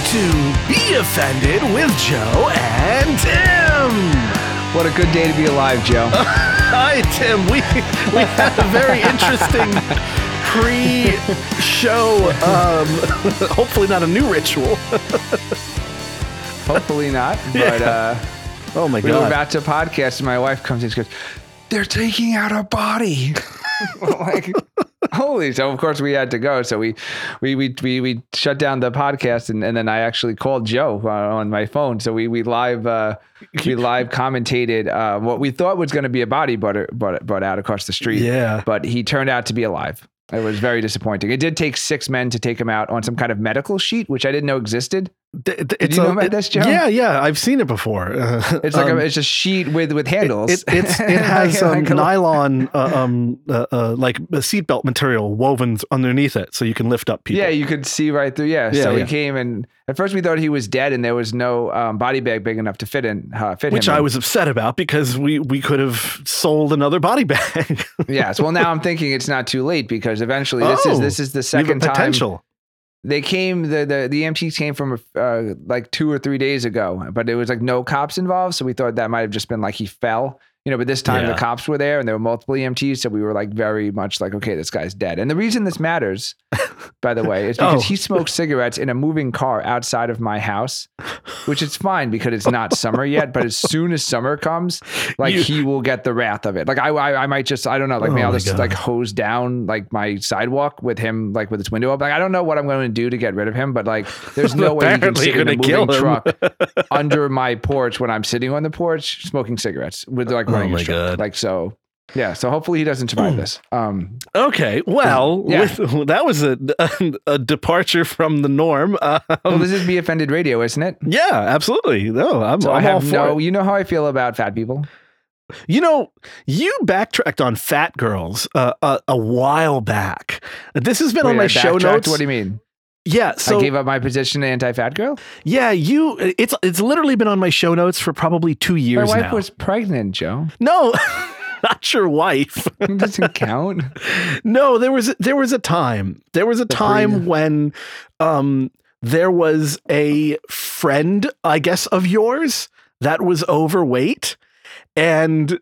to Be Offended with Joe and Tim. What a good day to be alive, Joe. Hi, Tim. We we had a very interesting pre-show. Um, hopefully, not a new ritual. Hopefully not. But uh, Oh my god, we were about to podcast, and my wife comes in and goes, They're taking out a body. like, holy. So, of course, we had to go. So, we we we we, we shut down the podcast, and, and then I actually called Joe uh, on my phone. So, we, we live. Uh, we live commentated uh, what we thought was going to be a body brought, brought, brought out across the street. Yeah. But he turned out to be alive. It was very disappointing. It did take six men to take him out on some kind of medical sheet, which I didn't know existed. Th- th- Did you know about this, Joe? Yeah, yeah. I've seen it before. Uh, It's like um, a, it's a sheet with with handles. It, it's, it has um, nylon, uh, um, uh, uh, like a seatbelt material woven underneath it, so you can lift up people. Yeah, you could see right through. Yeah. Yeah, so yeah. he came and at first we thought he was dead and there was no um, body bag big enough to fit in uh, fit which him. I in. was upset about because we we could have sold another body bag. Yes. Well, now I'm thinking it's not too late because eventually this Oh, is this is the second time potential. They came. The the the EMTs came from uh, like two or three days ago, but it was like no cops involved, so we thought that might have just been like he fell. You know, but this time Yeah. the cops were there and there were multiple EMTs, so we were like very much like, okay, this guy's dead. And the reason this matters, by the way, is because Oh. he smoked cigarettes in a moving car outside of my house, which is fine because it's not summer yet. But as soon as summer comes, like You- he will get the wrath of it. Like I, I, I might just, I don't know, like Oh maybe I'll just God. like hose down like my sidewalk with him, like with his window up. Like I don't know what I'm going to do to get rid of him, but like there's no way he can sit in a moving truck under my porch when I'm sitting on the porch smoking cigarettes with like running my a stroke. God. Like so, yeah. So hopefully he doesn't survive this. Um, Okay, well, Yeah. with, that was a, a departure from the norm. Um, well, this is be offended radio, isn't it? yeah, absolutely. No, I'm, So I'm I all have for no. it. You know how I feel about fat people. You know, you backtracked on fat girls uh, a, a while back. This has been on my I show backtracked? notes. What do you mean? Yeah, so I gave up my position to anti-fat girl. yeah, you. It's it's literally been on my show notes for probably two years. My wife now. was pregnant, Joe. no, not your wife. It doesn't count. no, there was there was a time. There was a time when um there was a friend, I guess, of yours that was overweight, and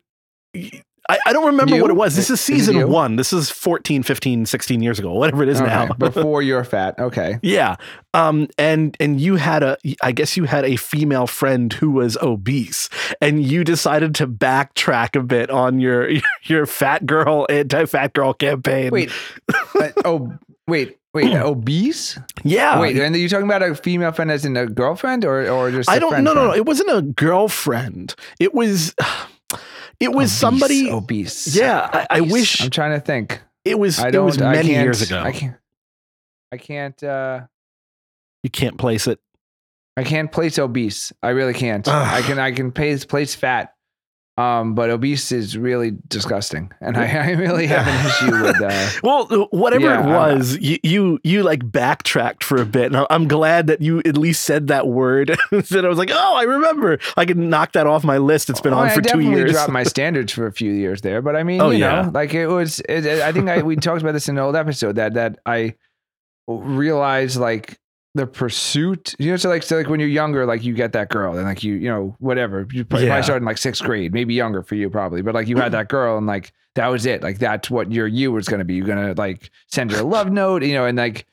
I, I don't remember You? what it was. This is Is season you? one. This is 14, 15, 16 years ago, whatever it is Okay, now. before you're fat. Okay. Yeah. Um and and you had a I guess you had a female friend who was obese and you decided to backtrack a bit on your your fat girl anti-fat girl campaign. Wait. uh, oh, wait. Wait. obese? Yeah. Wait. And are you talking about a female friend as in a girlfriend or or just? I don't no no no it wasn't a girlfriend. It was it was Obese, somebody obese. Yeah, I, I Obese. wish I'm trying to think. it was I it don't. was many can't, years ago. I can't. I can't. uh you can't place it. I can't place obese. I really can't. Ugh. I can I can place place fat. Um, but obese is really disgusting, and I, I really have an issue with. Uh, Well, whatever Yeah, it I- was, you, you you like backtracked for a bit, and I- I'm glad that you at least said that word. That I was like, oh, I remember. I can knock that off my list. It's been Oh, on I for two years. dropped my standards for a few years there, but I mean, Oh, you yeah. know, like it was. It, I think I, we talked about this in an old episode that that I realized like the pursuit. You know, so like so like when you're younger, like you get that girl, and like you you know whatever. You probably, Yeah. probably started in like sixth grade, maybe younger for you probably, but like you had that girl, and like that was it. Like that's what your you was gonna be. You're gonna like send her a love note, you know, and like.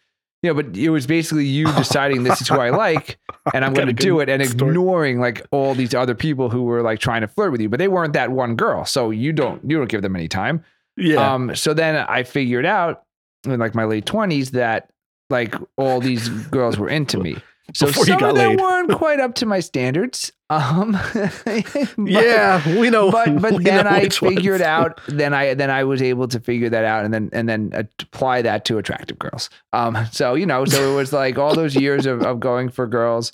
You know, but it was basically you deciding this is who I like, and I'm going to do it, and story. ignoring like all these other people who were like trying to flirt with you, but they weren't that one girl, so you don't you don't give them any time. yeah, Um, so then I figured out in like my late twenties that like all these girls were into me. So Before some of them laid. weren't quite up to my standards. Um, but- yeah, we know. but but then I figured ones. out then I then I was able to figure that out and then and then apply that to attractive girls. Um so you know so it was like all those years of, of going for girls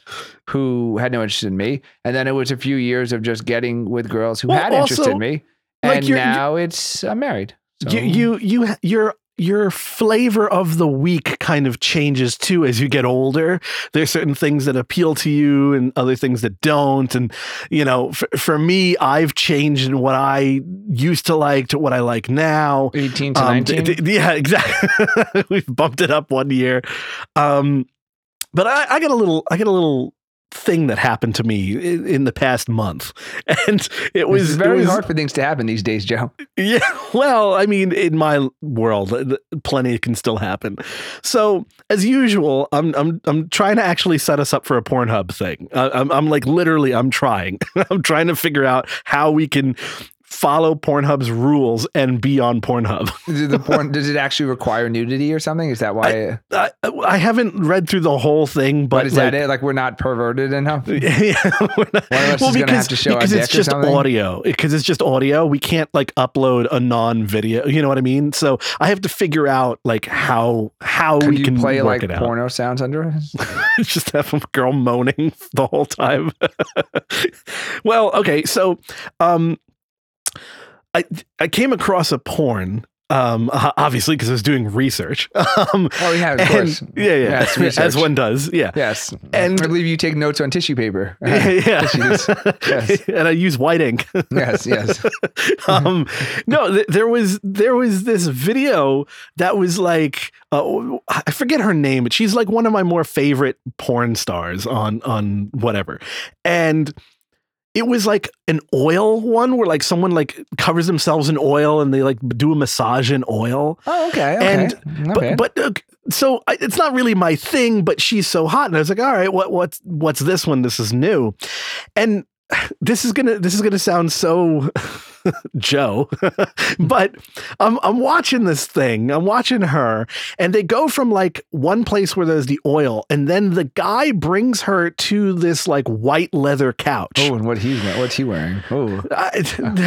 who had no interest in me and then it was a few years of just getting with girls who Well, had interest in me like, and you're- now it's I'm married. So You you you ha- your flavor of the week kind of changes too as you get older. There's certain things that appeal to you and other things that don't. And you know, for, for me, I've changed in what I used to like to what I like now. 18 to Um, 19. d- d- yeah, exactly. We've bumped it up one year. Um, but I, I got a little, I got a little thing that happened to me in, in the past month, and it was it's very it was, hard for things to happen these days, Joe. Yeah, well, I mean, in my world, plenty can still happen. So, as usual, I'm I'm I'm trying to actually set us up for a Pornhub thing. Uh, I'm I'm like literally, I'm trying. I'm trying to figure out how we can follow Pornhub's rules and be on Pornhub. Does the porn does it actually require nudity or something? Is that why? I, I haven't read through the whole thing, but but is like, that it? Like we're not perverted enough? yeah, we're not- One of us is gonna have to show our because it's just audio. Because it's just audio, we can't like upload a non-video. You know what I mean? So I have to figure out like how how Could we can play work like it out. porno sounds under it? just have a girl moaning the whole time. well, okay, so um, I I came across a porn. Um, obviously, because I was doing research. Um, Oh yeah, of and- course. yeah, yeah, as one does. Yeah, Yes, And- I believe you take notes on tissue paper. yeah. Tissues. Yes. and I use white ink. yes, yes. um, no, th- there was there was this video that was like uh, I forget her name, but she's like one of my more favorite porn stars on on whatever, and it was like an oil one where like someone like covers themselves in oil and they like do a massage in oil. Oh, okay. okay. And- okay. But but uh, so I, it's not really my thing, but she's so hot, and I was like, all right, what what's what's this one? This is new, and this is gonna this is gonna sound so Joe, but I'm I'm watching this thing. I'm watching her, and they go from like one place where there's the oil, and then the guy brings her to this like white leather couch. oh, and what he's what's he wearing? Oh, I,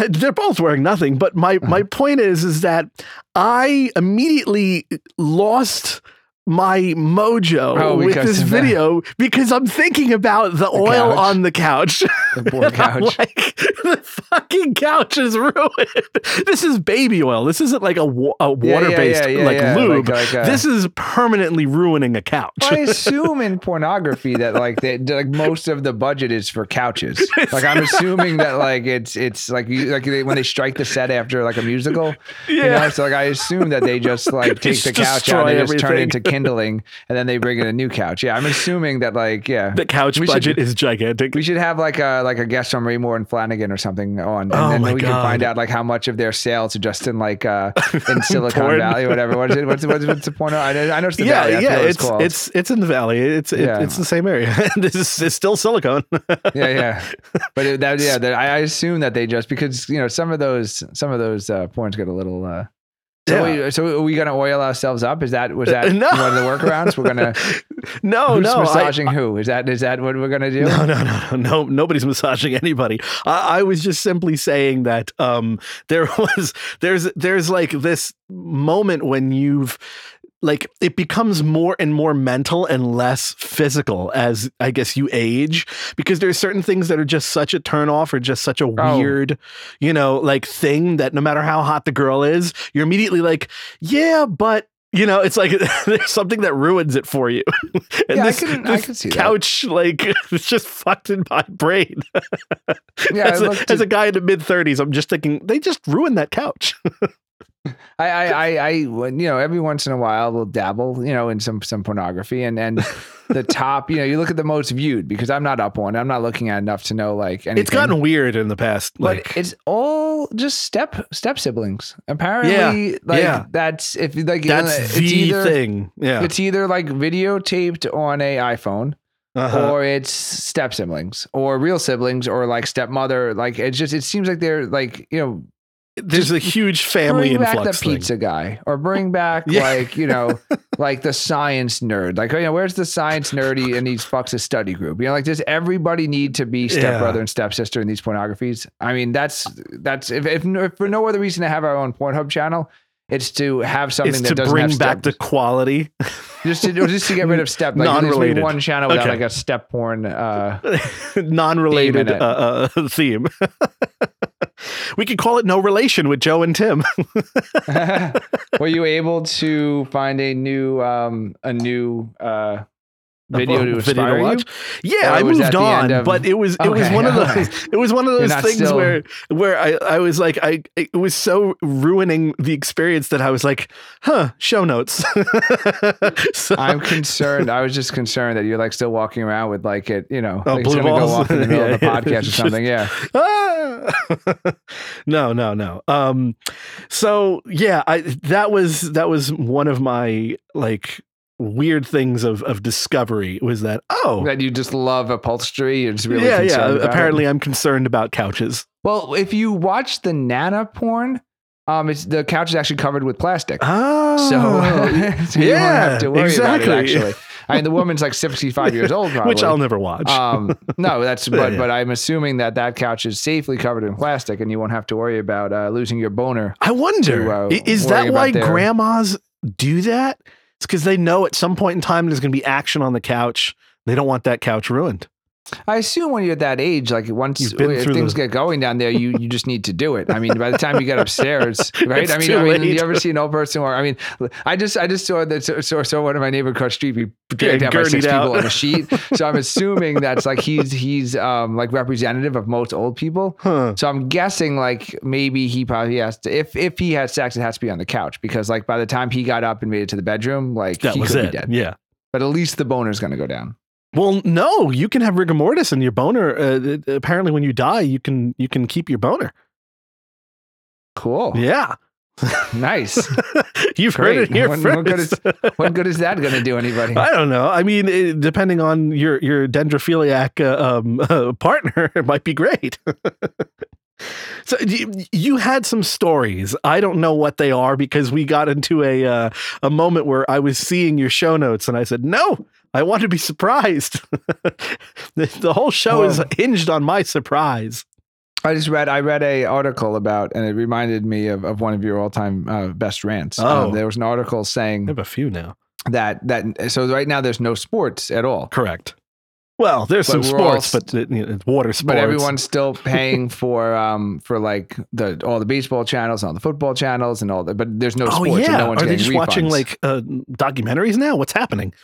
they're both wearing nothing, but my my uh-huh. point is is that I immediately lost my mojo Oh, with this of that. video because I'm thinking about the, oil couch. on the couch. the poor couch. like, the fucking couch is ruined. This is baby oil. This isn't like a, wa- a water based yeah, yeah, like yeah, lube. like- like, uh, this is permanently ruining a couch. I assume in pornography that like they, like most of the budget is for couches. Like I'm assuming that like it's it's like you like they, when they strike the set after like a musical. You Yeah. know, so like I assume that they just like take the couch out, and they just turn it into kindling, and then they bring in a new couch. Yeah, I'm assuming that like yeah. the couch We should- budget is gigantic. we should have like a like a guest from Raymour and Flanigan or something on, and Oh then we can find out like how much of their sales are just in like uh in Silicon. Valley or whatever. What is it? What's what's, what's the point? I, I know it's the yeah, Valley. Yeah, what it's called. it's it's in the valley. It's it, Yeah. it's the same area. this is it's still silicone. yeah, yeah. But it, that, yeah, that, I, I assume that they just because you know some of those some of those uh, porns get a little. Uh, so, Yeah. we, so are we gonna oil ourselves up? Is that was that Uh, no. one of the workarounds? We're gonna no, who's no, I- massaging who? Is that is that what we're gonna do? No, no, no, no, no. Nobody's massaging anybody. I, I was just simply saying that um, there was there's there's like this moment when you've like it becomes more and more mental and less physical as I guess you age because there's certain things that are just such a turnoff or just such a Oh. weird, you know, like thing that no matter how hot the girl is, you're immediately like, yeah, but you know, it's like there's something that ruins it for you. and Yeah, I this, can- I can see that. couch, like, it's just fucked in my brain. Yeah, as, I a, as a guy in the mid 30s, I'm just thinking they just ruined that couch. I, I, I, I, you know, every once in a while we'll dabble, you know, in some some pornography, and and the top, you know, you look at the most viewed because I'm not up on. I'm not looking at enough to know like anything. it's gotten weird in the past. but Like, it's all just step step siblings. Apparently, like yeah. that's if like that's it's the either thing. Yeah. it's either like videotaped on a iPhone Uh-huh. or it's step siblings or real siblings or like stepmother. Like it's just it seems like they're like you know There's a huge family bring back the thing. pizza guy or bring back Yeah. like you know like the science nerd like you know where's the science nerdy and these fucks a study group you know like does everybody need to be stepbrother Yeah. and stepsister in these pornographies i mean that's that's if, if, if for no other reason to have our own pornhub channel it's to have something It's that to doesn't bring back the quality, just to just to get rid of step like Non-related. one channel without Okay. like a step porn uh non-related Theme uh, uh, theme. We could call it "No Relation" with Joe and Tim. were you able to find a new um a new uh video to video inspire you? watch. Yeah, Or I moved on, of- but it was it was Okay, one of right. those it was one of those things still- where where I I was like I it was so ruining the experience that I was like, huh, show notes. so, I'm concerned. I was just concerned that you're like still walking around with like it, you know, Oh, like blue balls? go off in the middle of the Yeah, yeah. podcast or something. Yeah. Ah! no, no, no. Um, so yeah, I that was that was one of my like weird things of of discovery was that oh That you just love upholstery. You're just really yeah yeah concerned about it. apparently I'm concerned about couches. Well, if you watch the Nana porn, um, it's the couch is actually covered with plastic. Oh, So, so you won't yeah, have to worry exactly. about it. Actually, I mean, the woman's like 65 years old, probably. which I'll never watch. um, no, that's but yeah. but I'm assuming that that couch is safely covered in plastic, and you won't have to worry about uh, losing your boner. I wonder to, uh, is that why their- grandmas do that? It's because they know at some point in time there's going to be action on the couch. They don't want that couch ruined. I assume when you're at that age, like once You've been through things the- get going down there, you you just need to do it. I mean, by the time you get upstairs, right? I mean, I mean, you ever see an old person? Or I mean, I just I just saw that saw, saw one of my neighbor across the street be dragged Yeah, out by six out. people on a sheet. So I'm assuming that's like he's he's um like representative of most old people. Huh. So I'm guessing like maybe he probably has to if if he had sex, it has to be on the couch because like by the time he got up and made it to the bedroom, like That he was could it. be dead. Yeah. But at least the boner's gonna go down. Well, no, you can have rigor mortis and your boner. Uh, apparently, when you die, you can you can keep your boner. Cool. Yeah, Nice. you've heard Great. it here What- first. what good is- what good is that gonna do anybody? I don't know. I mean, it, depending on your your dendrophiliac uh, um, uh, partner, it might be great. so you, you had some stories. I don't know what they are because we got into a uh, a moment where I was seeing your show notes and I said, "No, I want to be surprised." the, the whole show is hinged on my surprise. I just read I read a article about and it reminded me of, of one of your all time uh, best rants. Oh. Um, there was an article saying I have a few now. that that so right now there's no sports at all. Correct. Well, there's But some all sports, but uh, you know, it's water sports. But everyone's still paying for um for like the all the baseball channels and all the football channels and all that. But there's no Oh sports yeah, and no one's are they just watching like uh, documentaries now? What's happening?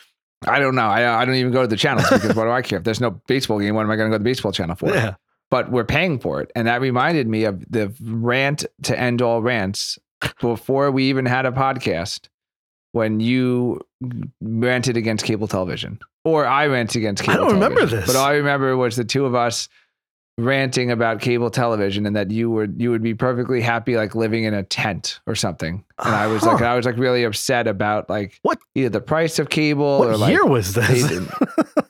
I don't know. I I don't even go to the channels because what do I care if there's no baseball game? What am I going to go to the baseball channel for? Yeah. but we're paying for it. And that reminded me of the rant to end all rants before we even had a podcast when you ranted against cable television. Or I ranted against cable television. I don't remember this. But all I remember was the two of us ranting about cable television and that you would you would be perfectly happy like living in a tent or something. And I was like Huh. I was like really upset about like What- either the price of cable or What like year was this?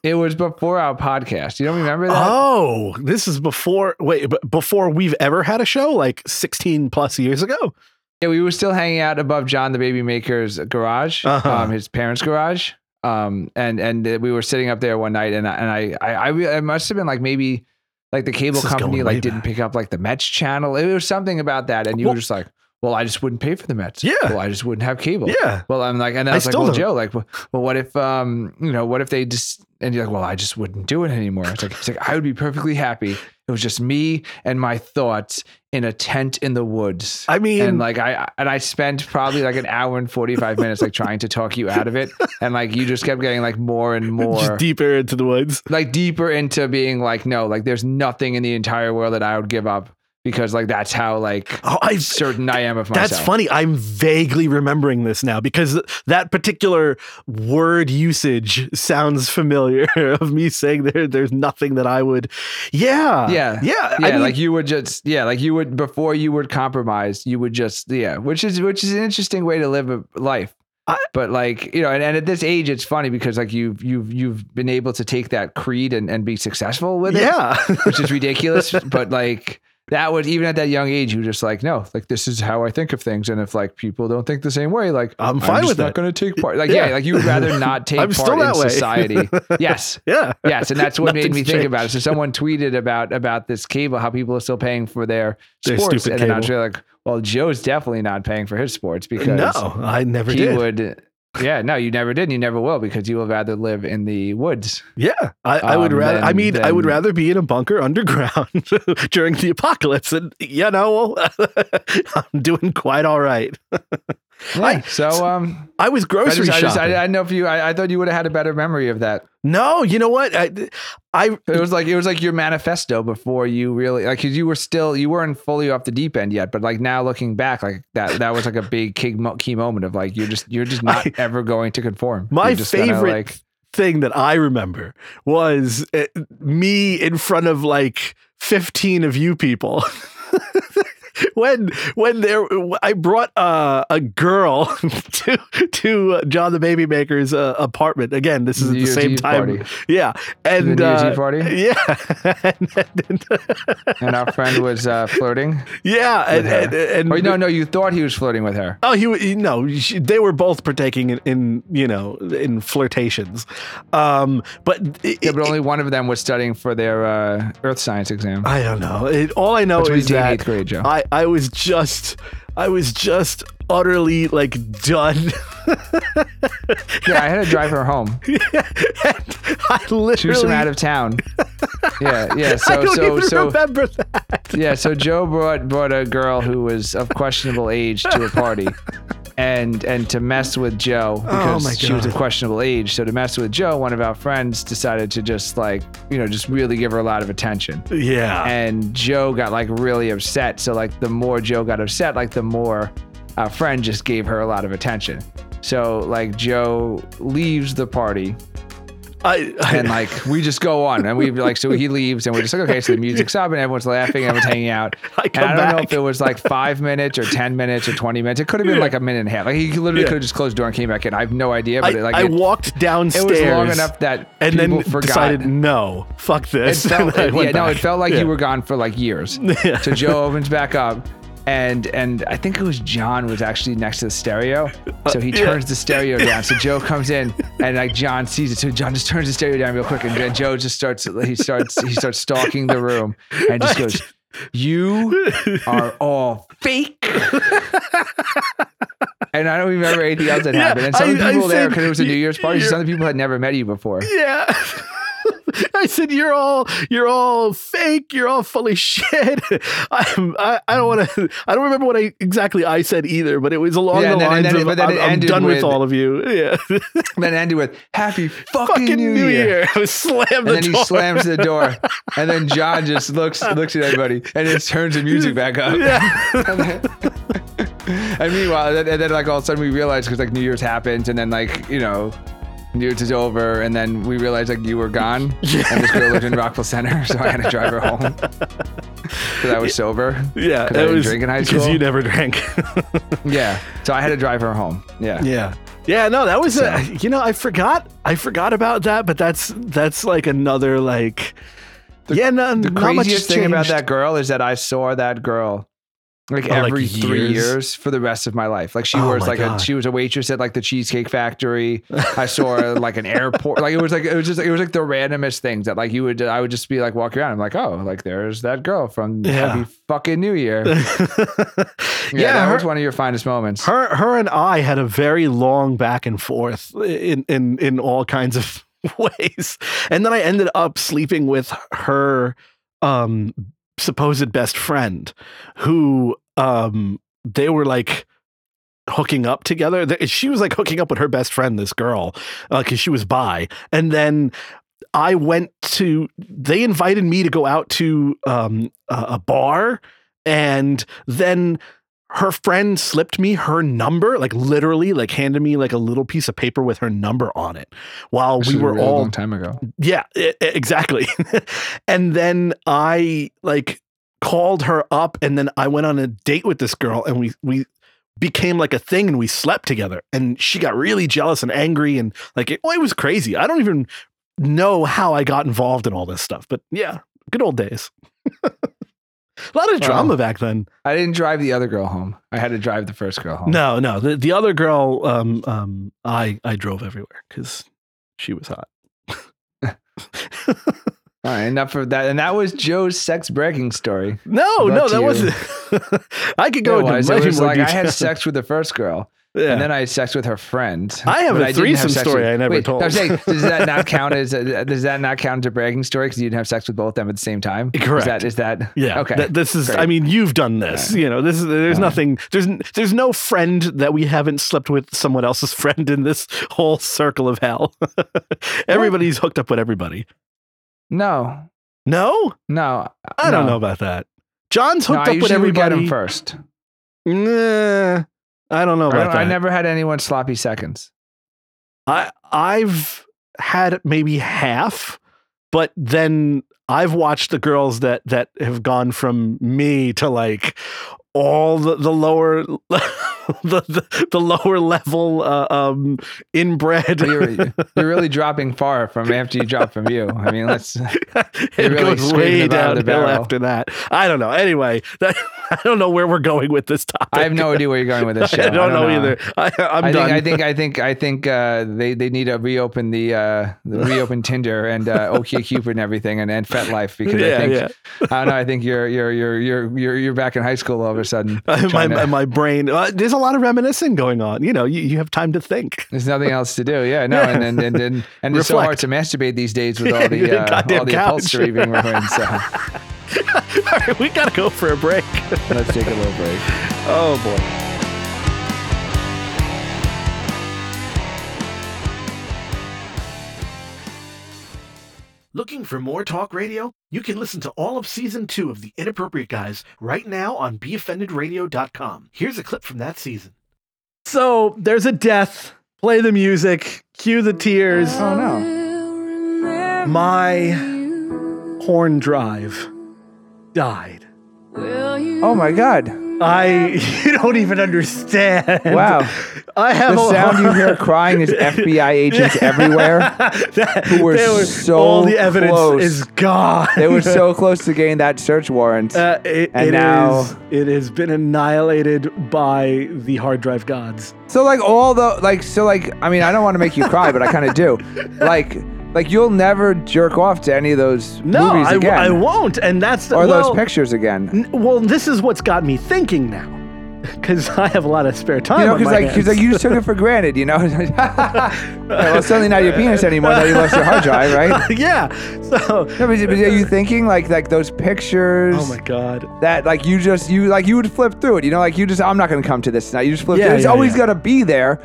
it was before our podcast. You don't remember that? Oh, this is before. Wait, but before we've ever had a show, like 16 plus years ago. Yeah, we were still hanging out above John the Baby Maker's garage, Uh-huh. um, his parents' garage. Um, and and we were sitting up there one night, and I, and I I I, it must have been like maybe like the cable company like didn't back. pick up like the Mets channel. It was something about that, and you Well- were just like, well, I just wouldn't pay for the Mets. Yeah. well, I just wouldn't have cable. Yeah. Well, I'm like, and I I was like, still well, don't. Joe, like, well, what if, um, you know, what if they just, and you're like, well, I just wouldn't do it anymore. It's like, it's like, I would be perfectly happy. It was just me and my thoughts in a tent in the woods. I mean, and like, I, and I spent probably like an hour and 45 minutes, like trying to talk you out of it. And like, you just kept getting like more and more, just deeper into the woods. like deeper into being like, no, like there's nothing in the entire world that I would give up because like, that's how like Oh, I. certain I am of myself. That's funny. I'm vaguely remembering this now because that particular word usage sounds familiar of me saying there there's nothing that I would Yeah. Yeah. Yeah. yeah, I mean, like you would just yeah, like you would before you would compromise, you would just yeah, which is which is an interesting way to live a life. I- but like you know, and, and at this age, it's funny because like you've you've you've been able to take that creed and, and be successful with it, yeah. which is ridiculous. but like that was even at that young age, you were just like, no, like this is how I think of things, and if like people don't think the same way, like I'm fine just with not going to take part. Like yeah. Yeah. like you would rather not take I'm part in way. society. yes, yeah. Yes, and that's what made me think changed. about it. So someone tweeted about about this cable, how people are still paying for their Their sports, and then I was like, well, Joe's definitely not paying for his sports because No, I never he did. would. Yeah, no, you never did, and you never will because you would rather live in the woods. Yeah, I, I would Um, rather. I then- mean, I would rather be in a bunker underground during the apocalypse, and you know, I'm doing quite all right. I- so um, I was I, grocery just, I, just, shopping. I, I know if you, I, I thought you would have had a better memory of that. no, you know what? I, I It was like it was like your manifesto before you really like 'cause you were still you weren't fully off the deep end yet, but like now looking back, like that that was like a big key, key moment of like you're just you're just not I- ever going to conform. my just gonna, favorite like, thing that I remember was uh, me in front of like 15 of you people. when when there I brought uh, a girl to to uh, John the Baby Maker's uh, apartment. Again, this is at the Year's same Eve time. party. Yeah. And New Year's uh, party? Yeah. and, and- and our friend was uh, flirting. yeah, and, and, and Or no, no, you thought he was flirting with her. Oh, he, no, she, they were both partaking in, in you know in flirtations, um, but it, Yeah, but it- only one of them was studying for their uh, earth science exam. I don't know. It, all I know That's what you is that eighth grade, Joe. I I was just I was just utterly like done. yeah, I had to drive her home. I literally She was from out of town. Yeah, yeah. I So, don't so, even so, remember that. yeah. So Joe brought brought a girl who was of questionable age to a party, and and to mess with Joe oh because Oh she was of questionable age. So to mess with Joe, one of our friends decided to just like you know just really give her a lot of attention. Yeah. and Joe got like really upset. So like the more Joe got upset, like the more our friend just gave her a lot of attention. So like Joe leaves the party I, I, and like we just go on and we like so he leaves and we're just like okay so the music's up and everyone's laughing and everyone's hanging out I I don't know if it was like five minutes or ten minutes or twenty minutes it could have been Yeah. like a minute and a half like he literally Yeah. could have just closed the door and came back in I have no idea but I, it, like I it, walked it downstairs. was long enough that and then forgot decided no, fuck it this. felt, And I yeah, no, it felt like Yeah. you were gone for like years. So Joe opens back up, and and I think it was John was actually next to the stereo. So he Uh, yeah. turns the stereo down. So Joe comes in, and like John sees it. So John just turns the stereo down real quick, and then Joe just starts he starts he starts stalking the room, and just goes, "You are all fake." And I don't remember anything else that Yeah, happened. And some of the I- I people there, because it was a New Year's party, some of the people had never met you before. Yeah. I said you're all you're all fake. You're all full of shit. I'm, I I don't want to. I don't remember what I exactly I said either, but it was along Yeah, the then- lines then- of I'm, I'm done with, with- all of you. Yeah. And then ended with "Happy fucking, Fucking New, Year." I slammed and the then he slams the door, and then John just looks looks at everybody, and just turns the music back up. Yeah. and meanwhile, and then, and then, like all of a sudden we realize because like New Year's happens, and then like you know. Year's is over, and then we realized like you were gone, yeah. and this girl lived in Rockville Centre, so I had to drive her home because I was sober. yeah. 'Cause I didn't was drink in high because you never drank. Yeah, so I had to drive her home. Yeah, Yeah. Yeah, no, that was a, you know, I forgot. I forgot about that, but that's that's like another like Yeah, no, the craziest thing about that girl is that I saw that girl like Oh, like every three years? years for the rest of my life. Like she Oh was like a she was a waitress at like the Cheesecake Factory. I saw her like an airport. Like it was like it was just it was like the randomest things that like you would I would just be like walking around. I'm like, oh, like there's that girl from Yeah. Happy fucking New Year. Yeah, yeah, that her, was one of your finest moments. her her and I had a very long back and forth in in in all kinds of ways. And then I ended up sleeping with her um supposed best friend who um they were like hooking up together. She was like hooking up with her best friend, this girl, because she was bi. And then I went to. They invited me to go out to um, a bar, and then her friend slipped me her number, like literally, like handed me like a little piece of paper with her number on it, while This we were real all long time ago. yeah, e- exactly. and then I like called her up and then I went on a date with this girl and we we became like a thing and we slept together and she got really jealous and angry and like it, well, it was crazy. I don't even know how I got involved in all this stuff, but yeah, good old days. a lot of drama Wow. back then. I didn't drive the other girl home. I had to drive the first girl home. No, no, the the other girl um um I I drove everywhere cuz she was hot. All right, enough of that. And that was Joe's sex bragging story. No, no, that you. wasn't. I could go It into was, it was more like I had sex with the first girl. Yeah. and then I had sex with her friend. I have a threesome sex story I never wait, told. I'm saying, does that not count as a, does that not count as a bragging story because you didn't have sex with both of them at the same time? Correct. Is that is that Yeah. Okay. th- this is. Great. I mean, you've done this. You know, this is. There's nothing. There's. There's no friend that we haven't slept with someone else's friend in this whole circle of hell. Everybody's hooked up with everybody. no, No, no. I don't no. know about that. John's hooked I up with usually would get everybody. him first. Nah, I don't know I, about don't- that. I never had anyone sloppy seconds. I I've had maybe half, but then I've watched the girls that that have gone from me to like all the the lower the, the the lower level uh, um inbred. You're, you're really dropping far from after you drop from you. I mean, let's. it really goes way the bottom of the downhill after that. I don't know. Anyway, that, I don't know where we're going with this topic. I have no idea where you're going with this show. I don't, know, either. I, I'm I done. think, I think I think I think uh, they they need to reopen the, uh, the reopen Tinder and uh, OkCupid and everything and, and FetLife because Yeah, I think yeah. I don't know I think you're you're you're you're you're you're back in high school all of a sudden. my, my, to- my brain. Uh, there's a lot of reminiscing going on. You know, you, you have time to think. There's nothing else to do. Yeah, no, Yeah. and and and and, and it's so hard to masturbate these days with all Yeah, the the uh, all the couch. upholstery being ruined. So All right, we gotta go for a break. let's take a little break. Oh boy. Looking for more talk radio? You can listen to all of season two of The Inappropriate Guys right now on BeOffendedRadio.com. Here's a clip from that season. So there's a death. Play the music. Cue the tears. Oh no! My horn drive died. Oh my God! I you don't even understand. Wow. I have The a sound you hear crying is FBI agents everywhere. That- who were there so all the evidence close. is gone. They were so close to getting that search warrant. Uh, it, And it now- is- it has been annihilated by the hard drive gods. So like all the like so like I mean I don't want to make you cry but I kind of do. Like like you'll never jerk off to any of those No, movies I, again I won't, and that's the, or well, those pictures again. n- Well, this is what's got me thinking now, because I have a lot of spare time. You know, because like, cause like you just took it for granted, you know. well, it's certainly not your penis anymore. Now you lost your hard drive, right? yeah. So, No, but, but are you thinking like like those pictures oh my god. that like you just you like you would flip through it, you know, like you just I'm not gonna come to this tonight. You just flip Yeah, through it. It's yeah, always yeah. gotta be there.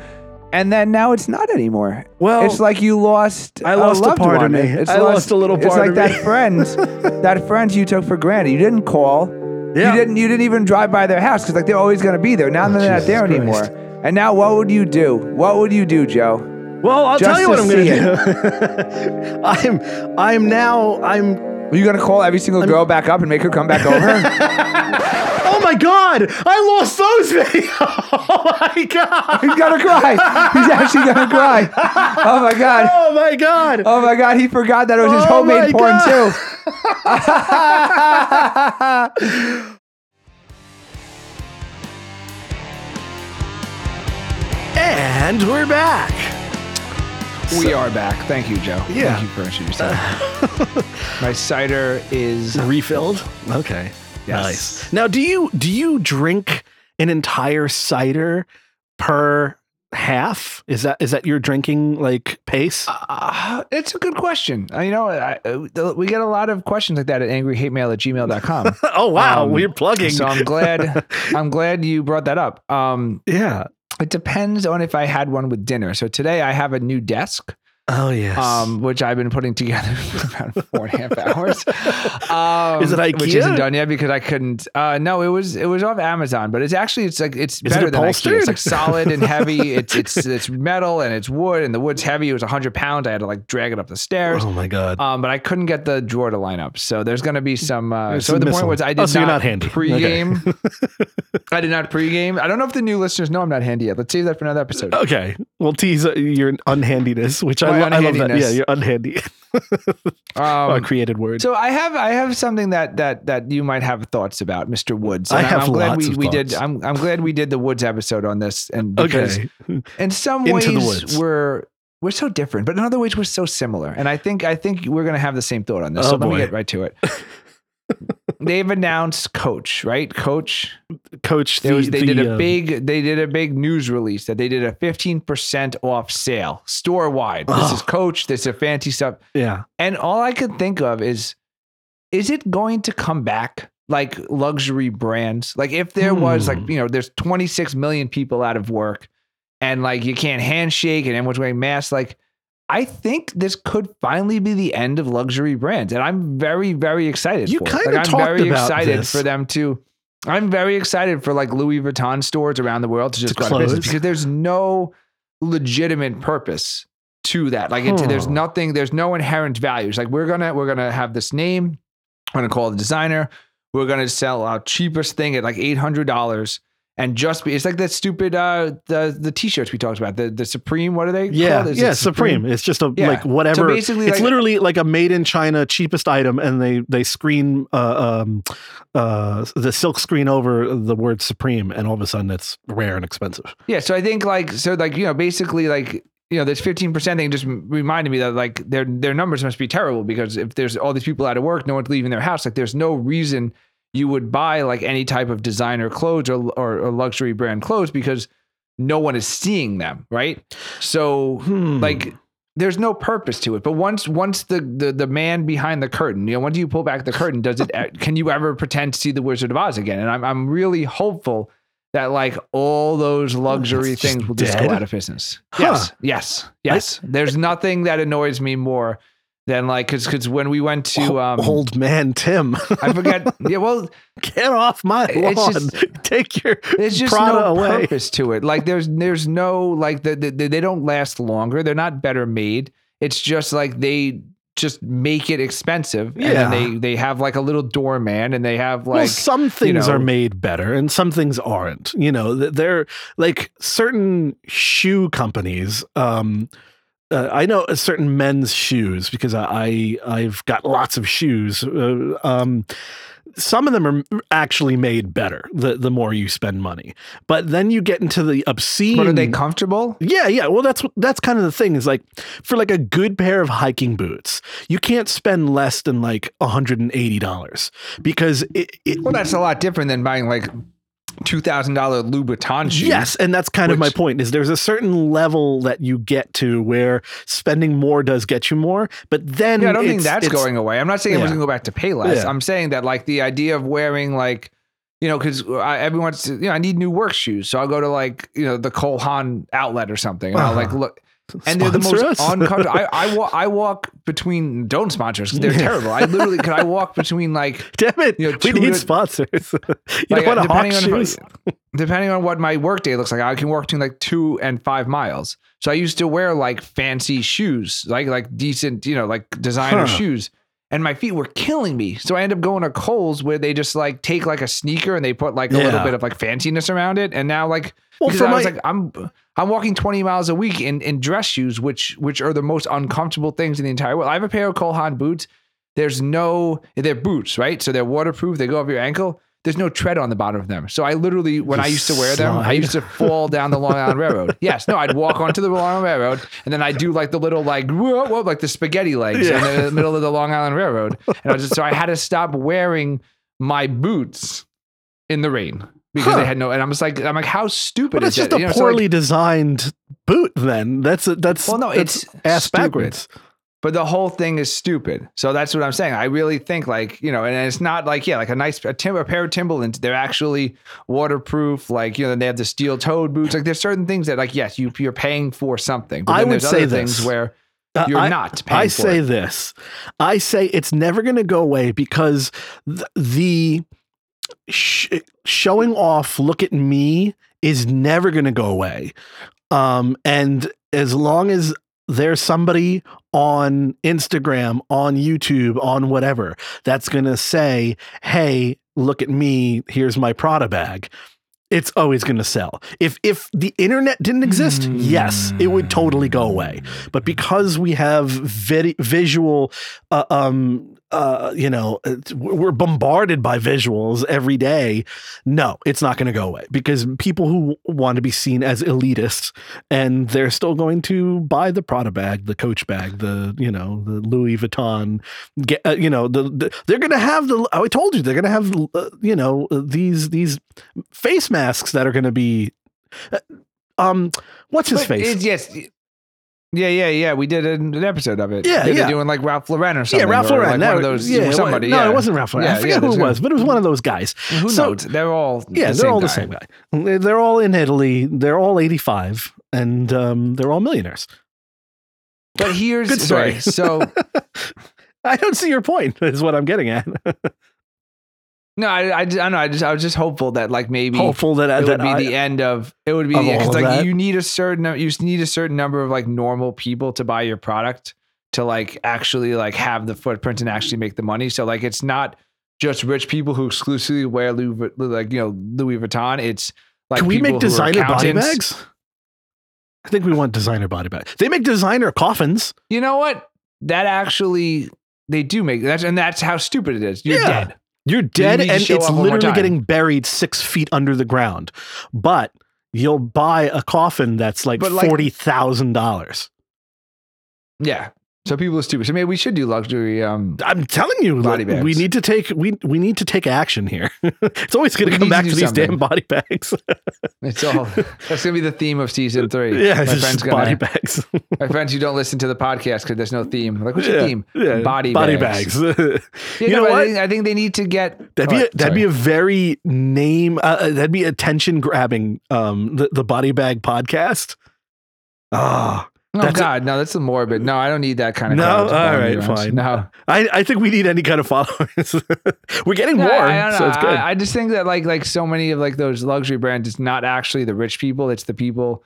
And then now it's not anymore. Well, it's like you lost. I lost a loved part of me. It's I lost a little It's like of that friend, that friend you took for granted. You didn't call. Yeah. You didn't. You didn't even drive by their house because like they're always gonna be there. Now they're not there Christ. anymore. And now what would you do? What would you do, Joe? Well, I'll Just tell you what I'm going to do. I'm I'm now I'm Are you gonna call every single girl back up and make her come back over? Oh my god! I lost those videos. Oh my god! He's gonna cry. He's actually gonna cry. Oh my god. Oh my god! Oh my god, he forgot that it was his Oh homemade porn God. too. And we're back. We are back. Thank you, Joe. Yeah. Thank you for introducing yourself. My cider is Refilled. Okay. Yes. Nice. Now, do you do you drink an entire cider per half? Is that is that your drinking like pace? Uh, it's a good question. Uh, you know, I, uh, we get a lot of questions like that at angryhatemail at gmail.com. oh wow, um, we're plugging. so I'm glad I'm glad you brought that up. Um, yeah. it depends on if I had one with dinner. So today I have a new desk. Oh yes. um, which I've been putting together for about four and a half hours. Um, Is it IKEA? Which isn't done yet because I couldn't. Uh, no, it was it was off Amazon, but it's actually it's like it's it better than IKEA. It's like solid and heavy. It's it's it's metal and it's wood and the wood's heavy. It was hundred pounds. I had to like drag it up the stairs. oh my god. Um, but I couldn't get the drawer to line up. So there's going to be some. Uh, so the point was I did Oh, so not, not handy. pregame. I did not pregame. I don't know if the new listeners know I'm not handy yet. Let's save that for another episode. Okay, we'll tease uh, your unhandiness, which I, I love that. Yeah, you're unhandy. Um, oh, created word. So I have I have something that that that you might have thoughts about, Mr. Woods. I And I'm- have I'm glad we, we did. I'm I'm glad we did the Woods episode on this, and because okay. in some ways we're we're so different, but in other ways we're so similar. And I think I think we're gonna have the same thought on this. Oh, so let me get right to it. they've announced Coach, right? Coach. Coach, the, was, they the, did a uh, big they did a big news release that they did a 15% off sale store wide. This Oh. is Coach, this is fancy stuff. yeah. And all I could think of is is it going to come back like luxury brands? Like if there was like, Hmm. you know, there's 26 million people out of work and like you can't handshake and everyone's wearing masks like I think this could finally be the end of luxury brands, and I'm very, very excited. You for it. kinda like, I'm talked very about excited this. for them to. I'm very excited for like Louis Vuitton stores around the world to just To go out of business close. because there's no legitimate purpose to that. Like it's, there's nothing, there's no inherent values. Like we're gonna we're gonna have this name. I'm gonna call the designer. We're gonna sell our cheapest thing at like eight hundred dollars. And just be, it's like that stupid uh the the t-shirts we talked about the the Supreme what are they Yeah? It yeah, Supreme. It's just a Yeah. like So whatever. basically, it's like- literally like a made in China cheapest item, and they they screen uh, um uh the silk screen over the word Supreme, and all of a sudden it's rare and expensive. Yeah, so I think like so like you know basically like you know this fifteen percent thing just reminded me that like their their numbers must be terrible because if there's all these people out of work, no one's leaving their house. Like there's no reason you would buy like any type of designer clothes or or, or luxury brand clothes because no one is seeing them, right? So Hmm. like there's no purpose to it. But once once the, the the man behind the curtain, you know, once you pull back the curtain, does it can you ever pretend to see the Wizard of Oz again? And I'm I'm really hopeful that like all those luxury just things will just dead? go out of business. Huh. Yes, yes, yes. There's nothing that annoys me more than like because because when we went to um old man Tim, I forget yeah well get off my It's lawn. just- Take your there's just Prada no away. purpose to it. Like there's there's no like the, the, they don't last longer. They're not better made. It's just like they just make it expensive. And Yeah. then they they have like a little doorman and they have like well, some things know- are made better and some things aren't. You know, they're like certain shoe companies. Um, uh, I know a certain men's shoes because I, I I've got lots of shoes. Uh, um, some of them are actually made better the the more you spend money, but then you get into the obscene. but are they comfortable? Yeah, yeah. Well, that's that's kind of the thing is like for like a good pair of hiking boots, you can't spend less than like $180 because it, it Well, that's a lot different than buying like two thousand dollar Louboutin shoes. Yes, and that's kind of my point is there's a certain level that you get to where spending more does get you more, but then Yeah, I don't think that's going away. I'm not saying everyone's Yeah. gonna go back to pay less. Yeah. I'm saying that like the idea of wearing like, you know, because everyone's, you know, I need new work shoes, so I'll go to like, you know, the Cole Haan outlet or something, and I'll like Uh-huh. look. And they're the most us. uncomfortable. I, I, walk, I walk between, don't sponsors. us 'cause they're terrible. I literally, could I walk between like, Damn it, you know, we need to- sponsors. you like, don't want to uh, hawk depending on, shoes. depending on what my work day looks like, I can walk between like two and five miles. So I used to wear like fancy shoes, like like decent, you know, like Huh. designer shoes. And my feet were killing me. So I ended up going to Kohl's where they just like take like a sneaker and they put like a little bit of like fanciness around it. And now like Well, because for I was like, I'm I'm walking 20 miles a week in, in dress shoes, which which are the most uncomfortable things in the entire world. I have a pair of Cole Haan boots. There's no they're boots, right? So they're waterproof, they go over your ankle. There's no tread on the bottom of them. So I literally, when You I used to wear them, I used to fall down the Long Island Railroad. Yes, no, I'd walk onto the Long Island Railroad, and then I'd do like the little like whoa, whoa, like the spaghetti legs Yeah. in the middle of the Long Island Railroad. And I was just so I had to stop wearing my boots in the rain because Huh. they had no. And I'm just like, I'm like, how stupid But is it's just that? a You know, so, like, poorly designed boot. Then that's a, that's Well, no, that's it's ass stupid. backwards. but the whole thing is stupid. So that's what I'm saying. I really think like, you know, and it's not like, yeah, like a nice a, tim- a pair of Timberlands, they're actually waterproof. Like, you know, they have the steel toed boots. Like there's certain things that like, yes, you, you're paying for something. But I would there's say other things where Uh, you're I- not paying I for say it. this. I say it's never going to go away because th- the sh- showing off, look at me, is never going to go away. Um, and as long as there's somebody on Instagram, on YouTube, on whatever that's going to say, "Hey, look at me. Here's my Prada bag." It's always going to sell. If if the internet didn't exist, yes, it would totally go away. But because we have vid- visual uh, um, uh, you know, we're bombarded by visuals every day. No, it's not going to go away because people who want to be seen as elitists and they're still going to buy the Prada bag, the Coach bag, the you know the Louis Vuitton. Get, uh, you know, the, the they're going to have the. I told you they're going to have uh, you know these these face masks that are going to be. uh, Um, what's his But face? it's- yes. Yeah, yeah, yeah. We did an, an episode of it. Yeah, yeah. doing like Ralph Lauren or something. Yeah, Ralph Lauren. Like no, one of those. yeah, somebody. No, yeah. it wasn't Ralph Lauren. Yeah, I forget yeah, who it was, but it was one of those guys. Who So- knows? They're all. Yeah, the they're all the same guy. They're- all in Italy. They're all 85 and um, they're all millionaires. But here's Good story. sorry. So I don't see your point, is what I'm getting at. no, I, I, just- I don't know. I just I was just hopeful that like maybe Hopeful that, it that would be I, the end of it would be because like that? you need a certain you need a certain number of like normal people to buy your product to like actually like have the footprint and actually make the money. So like it's not just rich people who exclusively wear Louis like you know Louis Vuitton. It's like Can we make designer body bags? I think we want designer body bags. They make designer coffins. You know what? That actually they do make that's and that's how stupid it is. You're Yeah. dead. You're dead to and it's up one more literally getting buried six feet under the ground. But you'll buy a coffin that's like, like- $40,000. Yeah. So people are stupid. So maybe we should do luxury. Um, I'm telling you, Body like, we need to take we we need to take action here. it's always going to come need to back to these damn body bags. it's all that's gonna be the theme of season three. yeah, my friend's gonna body bags. my friends who don't listen to the podcast because there's no theme. Like, what's your yeah, theme? yeah, Body body bags. bags. You, know, what? I think, I think they need to get That'd be Oh, a, that'd be a very name. Uh, uh, that'd be attention grabbing. Um, the the body bag podcast. Ah, Oh Oh, that's a- God, no, that's a morbid. No, I don't need that kind of. No? crowd to follow me right, fine. No, I I think we need any kind of followers. We're getting No, more, I, so it's good. I, I just think that like like so many of like those luxury brands, it's not actually the rich people. It's the people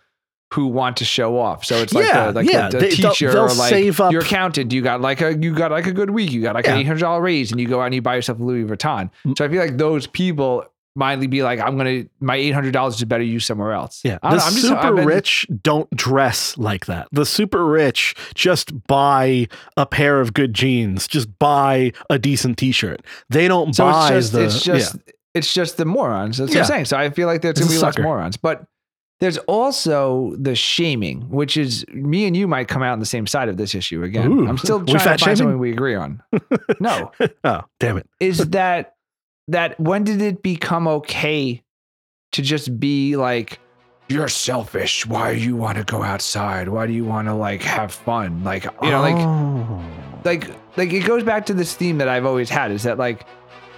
who want to show off. So it's like Yeah, the, like yeah. the, the They- they'll- teacher they'll or like your accountant. You got like a you got like a good week. You got like Yeah. an eight hundred dollar raise, and you go out and you buy yourself a Louis Vuitton. So I feel like those people might be like, I'm gonna my eight hundred dollars is better used somewhere else. Yeah, the know, I'm just- super been- rich don't dress like that. The super rich just buy a pair of good jeans, just buy a decent T-shirt. They don't So buy it's just the. it's just it's just the morons. That's what I'm saying. So I feel like there's gonna be lots of morons. But there's also the shaming, which is me and you might come out on the same side of this issue again. Ooh. I'm still trying to find shaming? something we agree on. no, oh, damn it! is that that when did it become okay to just be like you're selfish why do you want to go outside why do you want to like have fun like you know like Oh. like like it goes back to this theme that I've always had is that like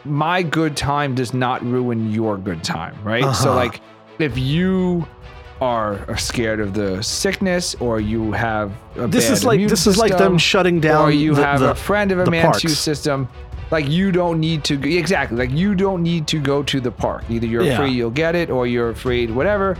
my good time does not ruin your good time, right? So Uh-huh. like if you are, are scared of the sickness or you have a this is like this is like them shutting down. or you the- have the- a friend of a Manchu system like you don't need to exactly like you don't need to go to the park either you're Yeah. afraid you'll get it or you're afraid whatever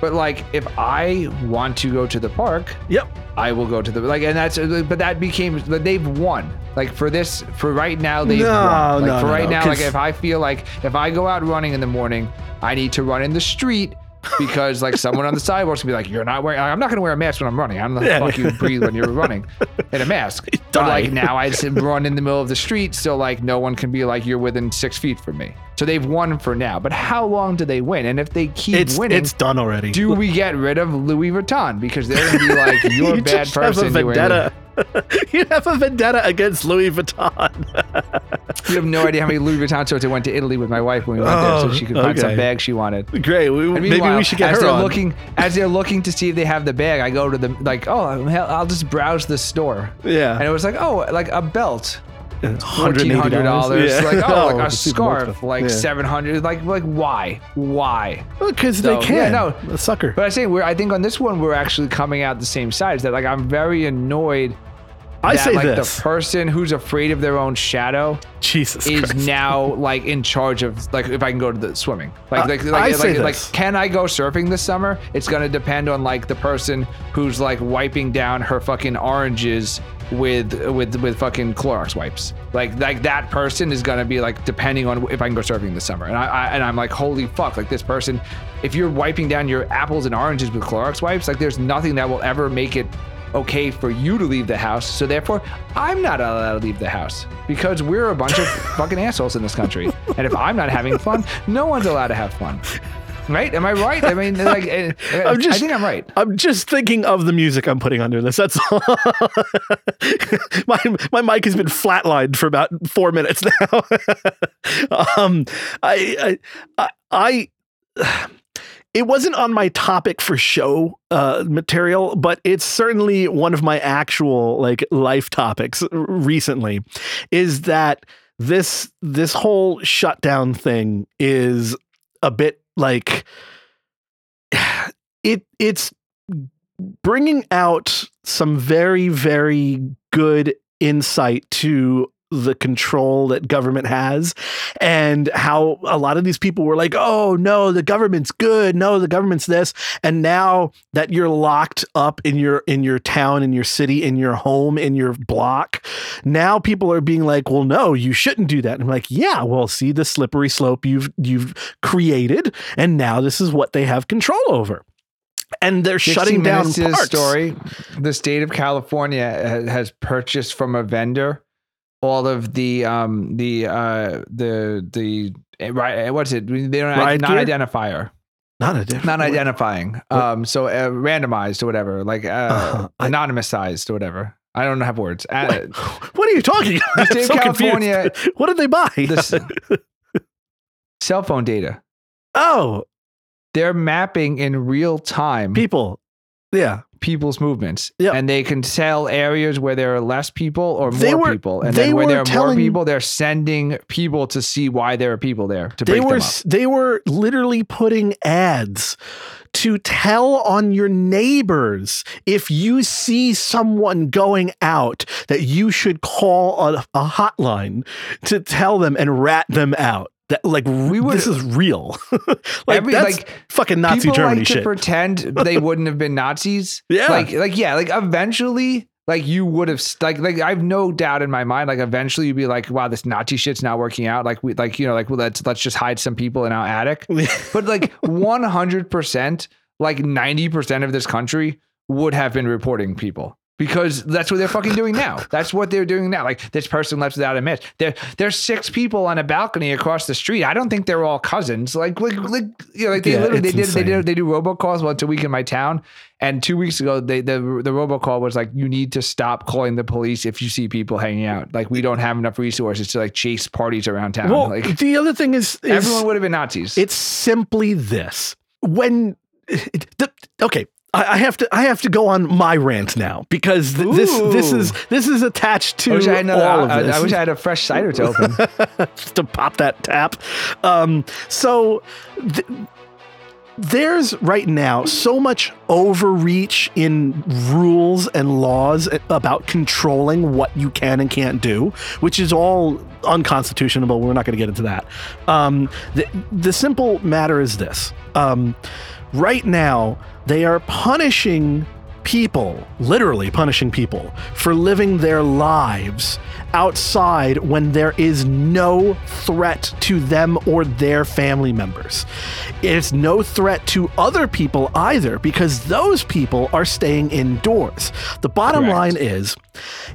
but like if i want to go to the park Yep. I will go to the like, and that's but that became they've won. Like for this, for right now, they've No, won. Like no, for no, right no, now, like if I feel like if I go out running in the morning, I need to run in the street because like someone on the sidewalks will be like, "You're not wearing." I'm not going to wear a mask when I'm running. I'm not Yeah. fuck you breathe when you're running in a mask. But like now, I just run in the middle of the street, so like no one can be like, "You're within six feet from me." So they've won for now. But how long do they win? And if they keep It's winning, it's done already. do we get rid of Louis Vuitton because they're going to be like, "You're a you bad just person"? Have a you wear Louis vendetta. you have a vendetta against Louis Vuitton. You have no idea how many Louis Vuitton stores I went to Italy with my wife when we went there, Oh, so she could find some okay. bag she wanted. Great. We, maybe we should get as her they're on. looking as they're looking to see if they have the bag. I go to the like, oh, hell, I'll just browse the store, Yeah. and it was like, oh, like a belt, fourteen $180. hundred dollars, Yeah. like oh, like a it's even more scarf, like Yeah. seven hundred, like like why, why? Because So, they can. yeah, no. A sucker. But I say we're, I think on this one we're actually coming out the same side. Is that like I'm very annoyed I that say like this. the person who's afraid of their own shadow Jesus is Christ. now like in charge of like if I can go to the swimming. Like Uh, like I like, say like, like can I go surfing this summer? It's gonna depend on like the person who's like wiping down her fucking oranges with with with fucking Clorox wipes. Like like that person is gonna be like depending on if I can go surfing this summer. And I, I and I'm like holy fuck like this person. If you're wiping down your apples and oranges with Clorox wipes, like there's nothing that will ever make it okay for you to leave the house. So therefore, I'm not allowed to leave the house because we're a bunch of fucking assholes in this country. And if I'm not having fun, no one's allowed to have fun. Right? Am I right? I mean, like, eh, eh, I'm just- I think I'm right. I'm just thinking of the music I'm putting under this. That's all. my my mic has been flatlined for about four minutes now. um, I, I I I it wasn't on my topic for show uh, material, but it's certainly one of my actual like life topics recently. Is that this this whole shutdown thing is a bit like it it's bringing out some very very good insight to the control that government has and how a lot of these people were like oh no the government's good no the government's this and now that you're locked up in your in your town in your city in your home in your block now people are being like well no you shouldn't do that and I'm like yeah well see the slippery slope you've you've created and now this is what they have control over and they're shutting down Minutes to the parts. story. The state of California uh, has purchased from a vendor all of the um the uh the the right what's it they don't Riot not gear? identifier not a not identifying um so uh, randomized or whatever like uh, Uh-huh. I- or whatever I don't have words uh, What are you talking about? I'm state of so confused. What did they buy? this cell phone data oh, they're mapping in real time people. Yeah. People's movements and they can tell areas where there are less people or more were- people and then when were there are telling- more people they're sending people to see why there are people there to They break were them up. they were literally putting ads to tell on your neighbors if you see someone going out that you should call a, a hotline to tell them and rat them out. That like we would- this is real. like Every- that's like, fucking Nazi people Germany like to shit. pretend they wouldn't have been Nazis. Yeah. Like like yeah, like eventually like you would have like like I've no doubt in my mind like eventually you'd be like wow this Nazi shit's not working out like we like you know like well, let's let's just hide some people in our attic. But like 100% like 90% of this country would have been reporting people because that's what they're fucking doing now. That's what they're doing now. Like this person left without a miss. There, there's six people on a balcony across the street. I don't think they're all cousins. Like, like, like you know, like they Yeah, literally they did they did they do robocalls once a week in my town. And two weeks ago, they the the robocall was like, you need to stop calling the police if you see people hanging out. Like we don't have enough resources to like chase parties around town. well, like the other thing is, is everyone would have been Nazis. It's simply this. When the, okay, I, I have to I have to go on my rant now because th- this this is this is attached to I wish I had another, all of I, this. I wish I had a fresh cider to open. Just to pop that tap. Um, so th- there's right now so much overreach in rules and laws about controlling what you can and can't do, which is all unconstitutional. but We're not going to get into that. Um, the, the simple matter is this. Um, right now, they are punishing people, literally punishing people, for living their lives outside when there is no threat to them or their family members. It's no threat to other people either because those people are staying indoors. The bottom Correct. line is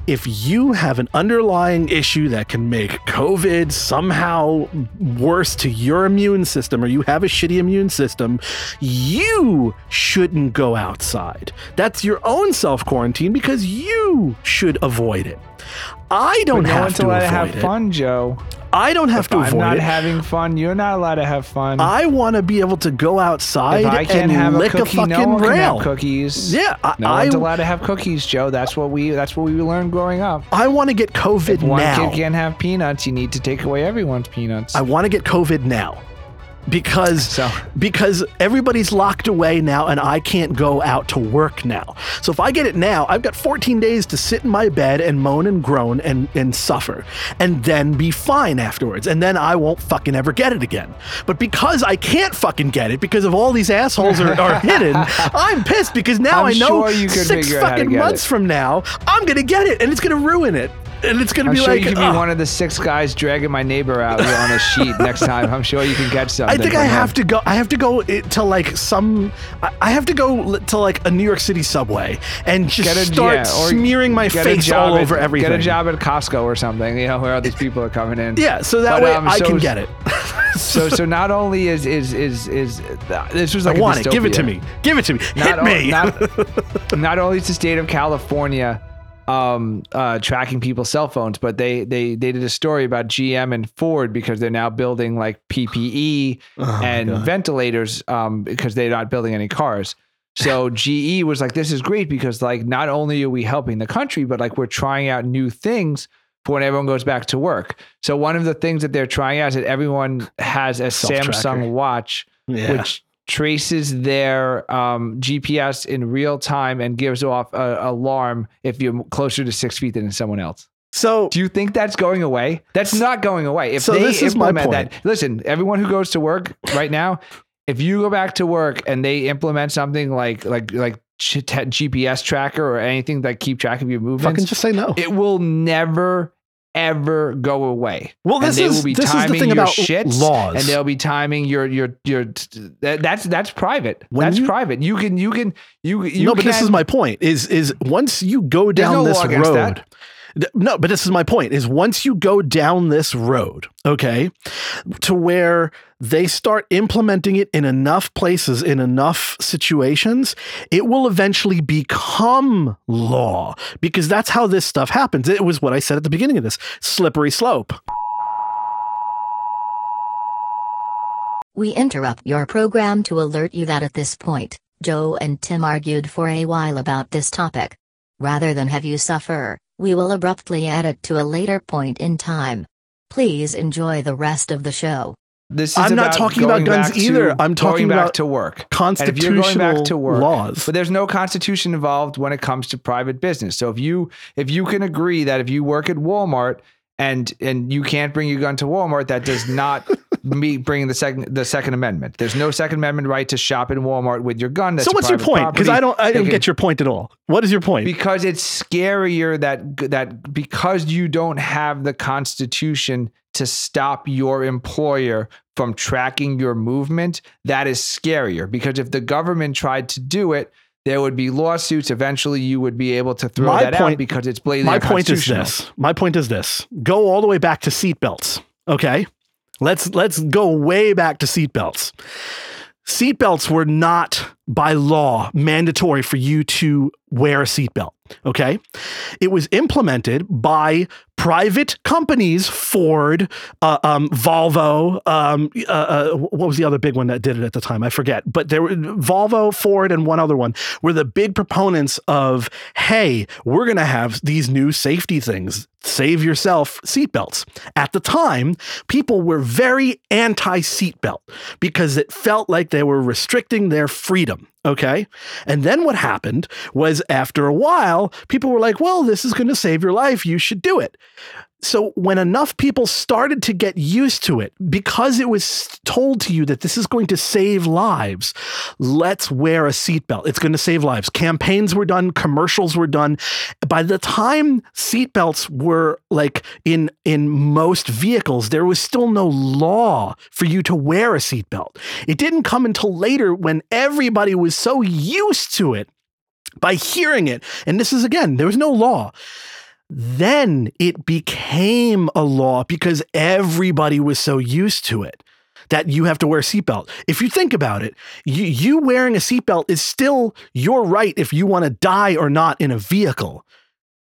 if you have an underlying issue that can make COVID somehow worse to your immune system or you have a shitty immune system, you shouldn't go outside. That's your own self quarantine because you should avoid it. I don't But have to allowed to avoid have it. fun, Joe. I don't have If to I'm avoid not it. having fun. You're not allowed to have fun. I want to be able to go outside if I can't and have a lick a, cookie, fucking no one can rail. have cookies. Yeah, I, No I, one's allowed to have cookies, Joe. That's what we. That's what we learned growing up. I want to get COVID If one now. kid can't have peanuts, you need to take away everyone's peanuts. I want to get COVID now because So- because everybody's locked away now and I can't go out to work now. So if I get it now, I've got 14 days to sit in my bed and moan and groan and and suffer and then be fine afterwards and then I won't fucking ever get it again. But because I can't fucking get it because of all these assholes are, are hidden, I'm pissed because now I'm I know sure you six figure out how to fucking months it. from now I'm going to get it and it's going to ruin it. And it's gonna I'm be sure like you can oh, be one of the six guys dragging my neighbor out on a sheet next time. I'm sure you can catch something. I think I have to go. I have to go to like some. I- have to go to like a New York City subway and just Get a- start yeah, smearing my face all at- over everything. Get a job at Costco or something. You know where all these people are coming in. Yeah, so that But, way um, I so- can get it. So so not only is is is is this was like I a want it. Give it to me. Give it to me. Not Hit o- me. not, not only is the state of California um, uh, tracking people's cell phones, but they they they did a story about GM and Ford because they're now building like PPE Oh, and ventilators um, because they're not building any cars. So GE was like, "This is great because like not only are we helping the country, but like we're trying out new things." For when everyone goes back to work. So, one of the things that they're trying out is that everyone has a Self-tracker. Samsung watch yeah. which traces their um, GPS in real time and gives off an alarm if you're closer to six feet than someone else. so Do you think that's going away? That's not going away. If So they this is implement that, listen, everyone who goes to work right now, if you go back to work and they implement something like like like GPS tracker or anything that keep track of your movements, fucking just say no. it will never ever go away. Well, And this they is will be this is the thing your about shits, laws. and they'll be timing your your your. That's that's private. When that's you- private. You can you can you you no, but this is my point. Is is once you go down no this road. Th- No, but this is my point. Is once you go down this road, okay, to where they start implementing it in enough places, in enough situations, it will eventually become law because that's how this stuff happens. It was what I said at the beginning of this slippery slope. We interrupt your program to alert you that at this point, Joe and Tim argued for a while about this topic. Rather than have you suffer, we will abruptly add it to a later point in time. Please enjoy the rest of the show. This is I'm not talking about guns back to- either. I'm talking back about to work. And if you're Constitutional going back to work, laws. But there's no constitution involved when it comes to private business. So if you if you can agree that if you work at Walmart and and you can't bring your gun to Walmart, that does not meet bringing the second the Second Amendment. There's no Second Amendment right to shop in Walmart with your gun. That's so what's your point? Because. I don't I don't get your point at all. What is your point? because it's scarier that that because you don't have the constitution to stop your employer from tracking your movement that is scarier because if the government tried to do it there would be lawsuits eventually you would be able to throw My that out point- because it's blatantly my point is this. My point is this. Go all the way back to seatbelts. Okay. Let's let's go way back to seatbelts. Seatbelts were not by law mandatory for you to wear a seatbelt. Okay. It was implemented by private companies, Ford, uh, um, Volvo. Um, uh, uh, what was the other big one that did it at the time? I forget. But there were Volvo, Ford, and one other one were the big proponents of, hey, we're going to have these new safety things. Save yourself seatbelts. At the time, people were very anti seatbelt because it felt like they were restricting their freedom. Okay. And then what happened was after a while, people were like, well, this is going to save your life. You should do it. So when enough people started to get used to it, because it was told to you that this is going to save lives, let's wear a seatbelt. It's going to save lives. Campaigns were done, commercials were done. By the time seatbelts were like in in most vehicles, there was still no law for you to wear a seatbelt. It didn't come until later when everybody was so used to it by hearing it. And this is again, there was no law. Then it became a law because everybody was so used to it that you have to wear a seatbelt. If you think about it, you, you wearing a seatbelt is still your right if you want to die or not in a vehicle.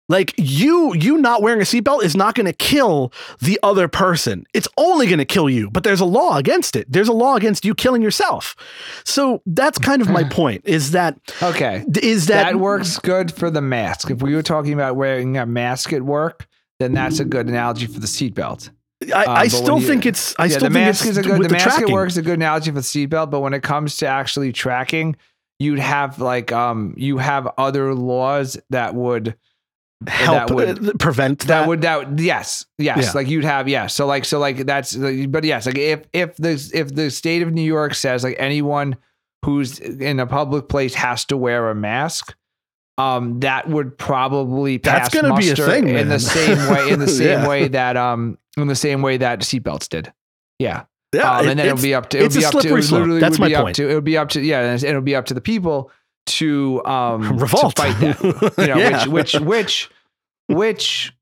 Like you, you not wearing a seatbelt is not going to kill the other person. It's only going to kill you. But there's a law against it. There's a law against you killing yourself. So that's kind of my point. Is that okay is that, that, works good for the mask if we were talking about wearing a mask at work then that's a good analogy for the seatbelt I, Um, I still you- think it's. I yeah, still the think mask it's is a good. The, the, mask at work is a good analogy for the seatbelt, but when it comes to actually tracking, you'd have like um you have other laws that would help that would- uh, prevent that. that would that yes yes Yeah. like you'd have yes so like so like that's but yes like if if the if the state of New York says like anyone who's in a public place has to wear a mask um, that would probably pass That's gonna be a thing, in the same way in the same Yeah. way that um in the same way that seatbelts did. Yeah. Yeah, um, it- and then it'll be up to it'll be up to it would slope. That's my be up point. to it would be up to yeah, and it'll be up to the people to um Revolt. to fight that. You know, Yeah. which which which which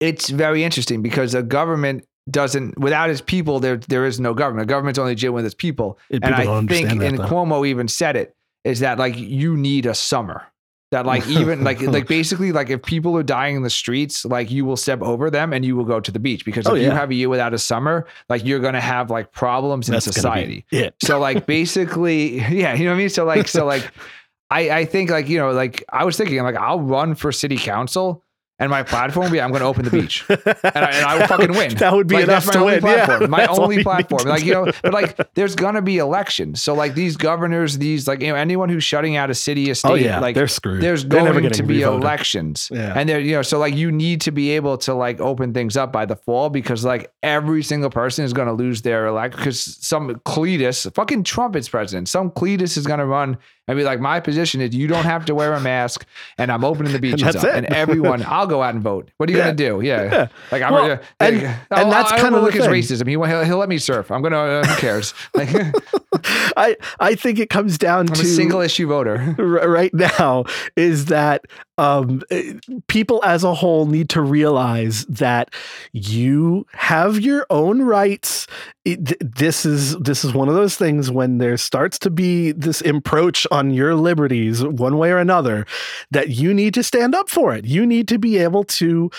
it's very interesting because a government doesn't without its people there there is no government. A government's only dealing with its people. And and people I think understand that, and though. Cuomo even said it is that like you need a summer. That like even like like basically like if people are dying in the streets, like you will step over them and you will go to the beach because oh, if Oh, you have a year without a summer, like you're gonna have like problems in That's gonna society. it. So like basically, yeah, you know what I mean. So like so like I I think like you know like I was thinking like I'll run for city council and my platform will be I'm going to open the beach and I, and I will fucking win. That would be like, enough that's my to only win. Yeah, platform. my only platform. Like you know, but like there's gonna be elections. So like these governors, these like you know anyone who's shutting out a city, a oh, state, Oh yeah, like they're screwed. there's They're going to be revoted. elections Yeah. and there you know so like you need to be able to like open things up by the fall because like every single person is going to lose their elect because some cletus fucking trump is president some cletus is going to run and be like my position is you don't have to wear a mask and i'm opening the beaches that's up it. and everyone i'll go out and vote. What are you Yeah. going to do? Yeah, Yeah. like i'm Well, gonna, and- like, and I'll- that's I kinda look his racism he, he'll, he'll let me surf. I'm gonna uh, who cares? Like i'm I I think it comes down a to single issue voter. R- right now is that um, eh, people as a whole need to realize that you have your own rights. It, this is this is one of those things when there starts to be this encroach on your liberties one way or another that you need to stand up for it. You need to be able to.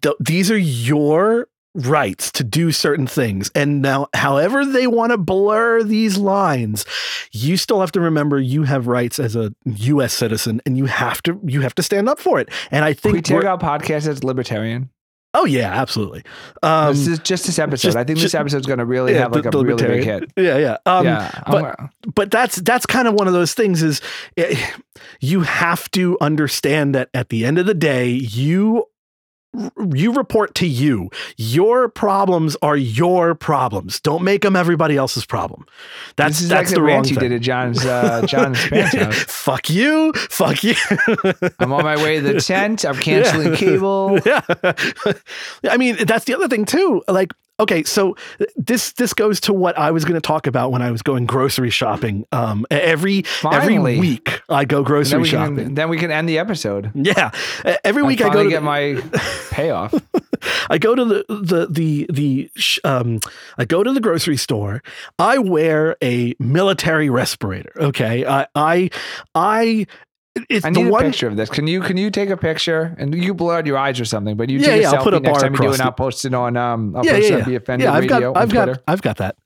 th- these are your rights to do certain things. And now, however they want to blur these lines, you still have to remember you have rights as a U.S. citizen, and you have to you have to stand up for it. And I Can we think, take out podcast as libertarian oh yeah, absolutely. Um, this is just this episode just- i think just- this episode's going to really yeah, have like the- a really big hit Yeah, yeah. Um, yeah but- gonna- but that's that's kind of one of those things is eh, you have to understand that at the end of the day you you report to you your problems are your problems don't make them everybody else's problem that's that's like the the wrong rant you thing. did at John's uh, John's parents' house. fuck you fuck you I'm on my way to the tent. I'm canceling Yeah. cable. yeah i mean that's the other thing too like okay so this this goes to what i was going to talk about when i was going grocery shopping um every every week i go grocery we, shopping can, then we can end the episode. Yeah, Uh, every I week I, go to get the, my payoff. I go to the the the the um I go to the grocery store. I wear a military respirator. Okay, I I I it's I the need a one. picture of this. Can you can you take a picture and you blur out your eyes or something? But you Yeah, take a yeah, I'll selfie put a next time you do, and I'll post it on um. I'll Yeah, post yeah, it yeah. on Be Offended Yeah, I've Radio got on I've got Twitter. I've got that.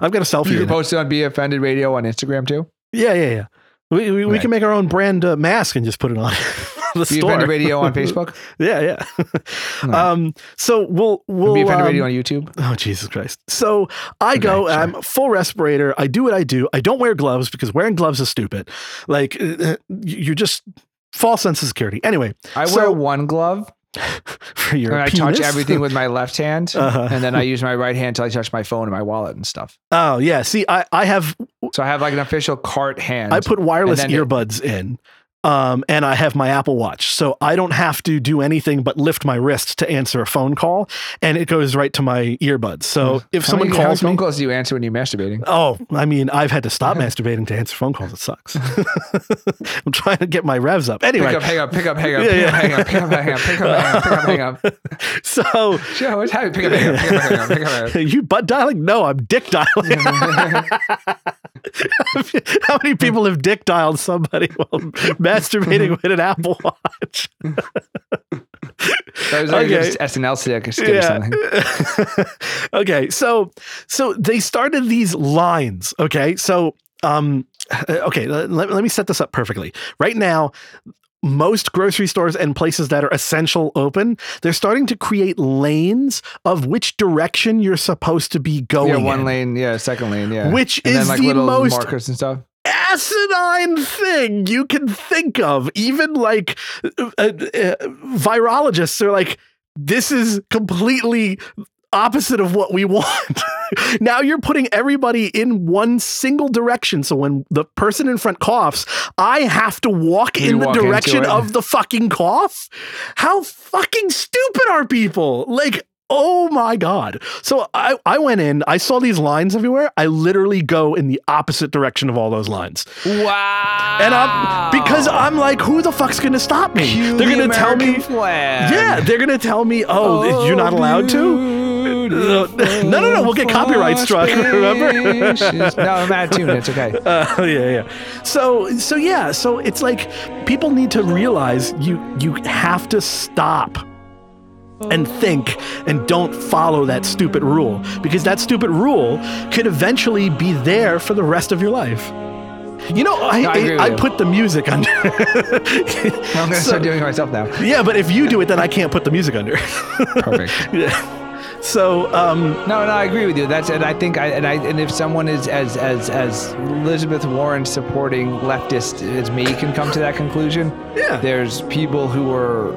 I've got a selfie. You can post it on Be Offended Radio on Instagram too. Yeah, yeah, yeah. We, we, we can make our own brand uh, mask and just put it on the store. Offended Radio on Facebook. yeah, yeah. Right. um. So we'll we'll Be Offended um, Radio on YouTube. Oh Jesus Christ! So I go. Okay, sure. I'm full respirator. I do what I do. I don't wear gloves because wearing gloves is stupid. Like uh, you're just false sense of security. Anyway, I so- wear one glove for your and I penis. touch everything with my left hand, Uh-huh. and then I use my right hand till I touch my phone and my wallet and stuff. Oh yeah. See, I I have So I have like an official cart hand. I put wireless then it- earbuds in. Um, and I have my Apple Watch, so I don't have to do anything but lift my wrist to answer a phone call, and it goes right to my earbuds. So if How someone many- how many calls me, phone calls do you answer when you're masturbating? Oh, I mean, I've had to stop masturbating to answer phone calls. It sucks. I'm trying to get my revs up. Anyway, Pick up, hang up, pick up, hang up, Yeah, pick yeah. up, hang up, pick up, hang up, pick up, hang up, pick up, hang up. so Sure, what's happening? Pick up, hang up, pick up, hang up, pick up, hang up. you butt dialing? No, I'm dick dialing. How many people have dick dialed somebody while masturbating with an Apple Watch? That was like Okay. SNL skit or something. okay, so so they started these lines. Okay, so um, okay, let, let me set this up perfectly. Right now, most grocery stores and places that are essential open, they're starting to create lanes of which direction you're supposed to be going. Yeah, one in. lane, yeah, second lane, yeah. Which and is then like the little most markers and stuff. asinine thing you can think of. Even like uh, uh, virologists are like, this is completely opposite of what we want. now you're putting everybody in one single direction. So when the person in front coughs, I have to walk You in the walk direction of the fucking cough. How fucking stupid are people? Like, oh my God. So I, I went in, I saw these lines everywhere. I literally go in the opposite direction of all those lines. Wow. And I'm because I'm like, who the fuck's gonna stop me? Cue They're the gonna tell me flag. yeah, they're gonna tell me, oh, you're not allowed to. No, no, no, we'll get copyright struck, remember? no, I'm out of tune. It's okay. Uh, yeah, yeah. So, so yeah, so it's like people need to realize you you have to stop and think and don't follow that stupid rule because that stupid rule could eventually be there for the rest of your life. You know, I No, I I, you. put the music under. I'm gonna So- start doing it myself now. yeah, but if you do it, then I can't put the music under. Perfect. yeah. So, um, No, no, I agree with you. That's and I think I and I and if someone is as as as Elizabeth Warren supporting leftist as me can come to that conclusion. yeah. There's people who are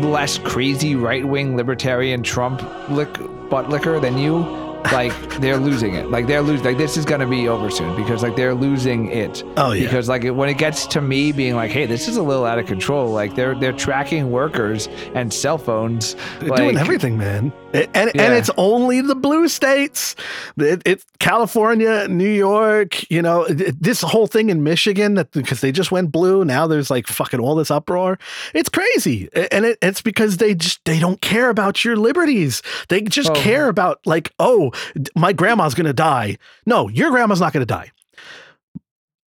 less crazy right wing libertarian Trump lick butt licker than you. Like they're losing it. Like they're losing. Like this is gonna be over soon because like they're losing it. Oh, yeah. Because like it, when it gets to me being like, hey, this is a little out of control. Like they're they're tracking workers and cell phones. They're like, doing everything, man. And and, Yeah. and it's only the blue states. It, California, New York. You know, it- this whole thing in Michigan that because they just went blue. Now there's like fucking all this uproar. It's crazy, and it, it's because they just they don't care about your liberties. They just Oh. care about like, oh, my grandma's gonna die. No, your grandma's not gonna die.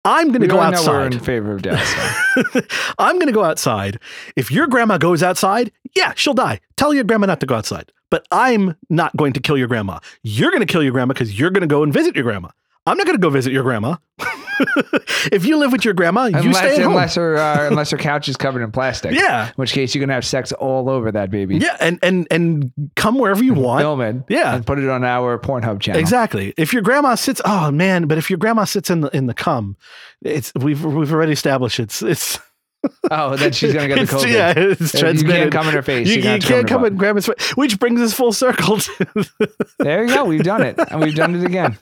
I'm gonna go already know we're outside. in favor of death. I'm going to go outside. If your grandma goes outside, yeah, she'll die. Tell your grandma not to go outside. But I'm not going to kill your grandma. You're going to kill your grandma because you're going to go and visit your grandma. I'm not going to go visit your grandma. if you live with your grandma, you stay home. unless her uh, unless her couch is covered in plastic. Yeah. In which case you're gonna have sex all over that baby. Yeah, and and and come wherever you want. Film it. Yeah. And put it on our Pornhub channel. Exactly. If your grandma sits, oh man, but if your grandma sits in the in the cum, it's we've we've already established it's it's Oh, then she's gonna get the it's- COVID. yeah, it's You transmitted. can't come in her face. You, You, you can't come in in grandma's face, which brings us full circle to, There you go. We've done it, and we've done it again.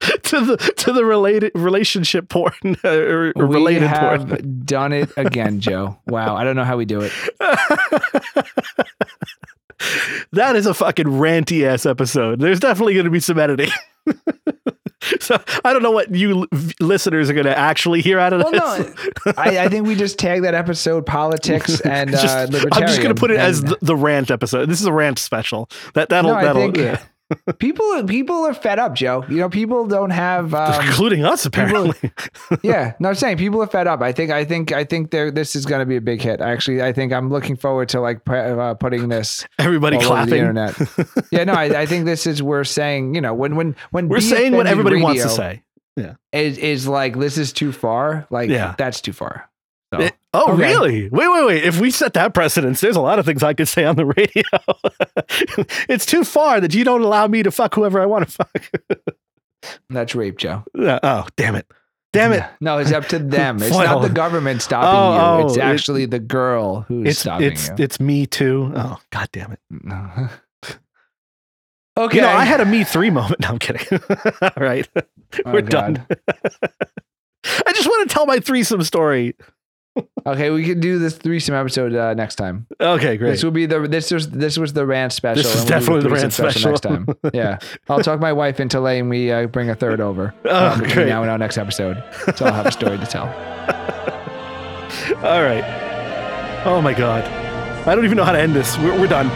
to the to the related relationship porn or, or we related have porn. done it again, Joe. Wow, I don't know how we do it. That is a fucking ranty ass episode. There's definitely going to be some editing. so I don't know what you l- listeners are going to actually hear out of Well, this. no, I, I think we just tag that episode politics and Just- uh, libertarian. I'm just going to put it as the, the rant episode. This is a rant special. That that'll No, I that'll think yeah. People people are fed up, Joe. You know, people don't have. Um, including us apparently. yeah, no, I'm saying people are fed up. I think, I think, I think there. This is going to be a big hit. Actually, I think I'm looking forward to like uh, putting this Everybody over the clapping. internet. yeah, no, I, I think this is we're saying. You know, when when when We're saying what everybody wants to say. is is like this is too far. Like Yeah. that's too far. So, It- oh, Okay. really? Wait, wait, wait. If we set that precedence, there's a lot of things I could say on the radio. it's too far that you don't allow me to fuck whoever I want to fuck. that's rape, Joe. Uh, oh, damn it. Damn it. No, it's up to them. It's Well- not the government stopping Oh, you. It's oh, it- actually the girl who's It's stopping it's you. it's me too. Oh, god damn it. okay. You know, I had a me three moment. No, I'm kidding. All right. Oh, We're God. done. I just want to tell my threesome story. Okay, we can do this threesome episode uh, next time. Okay, great. This will be the this was this was the rant special. This is and we'll definitely the threesome special. next time. Yeah, I'll talk my wife into letting me uh, bring a third over. Oh, um, great. Now and our next episode, so I'll have a story to tell. All right. Oh my god. I don't even know how to end this. We're, we're done.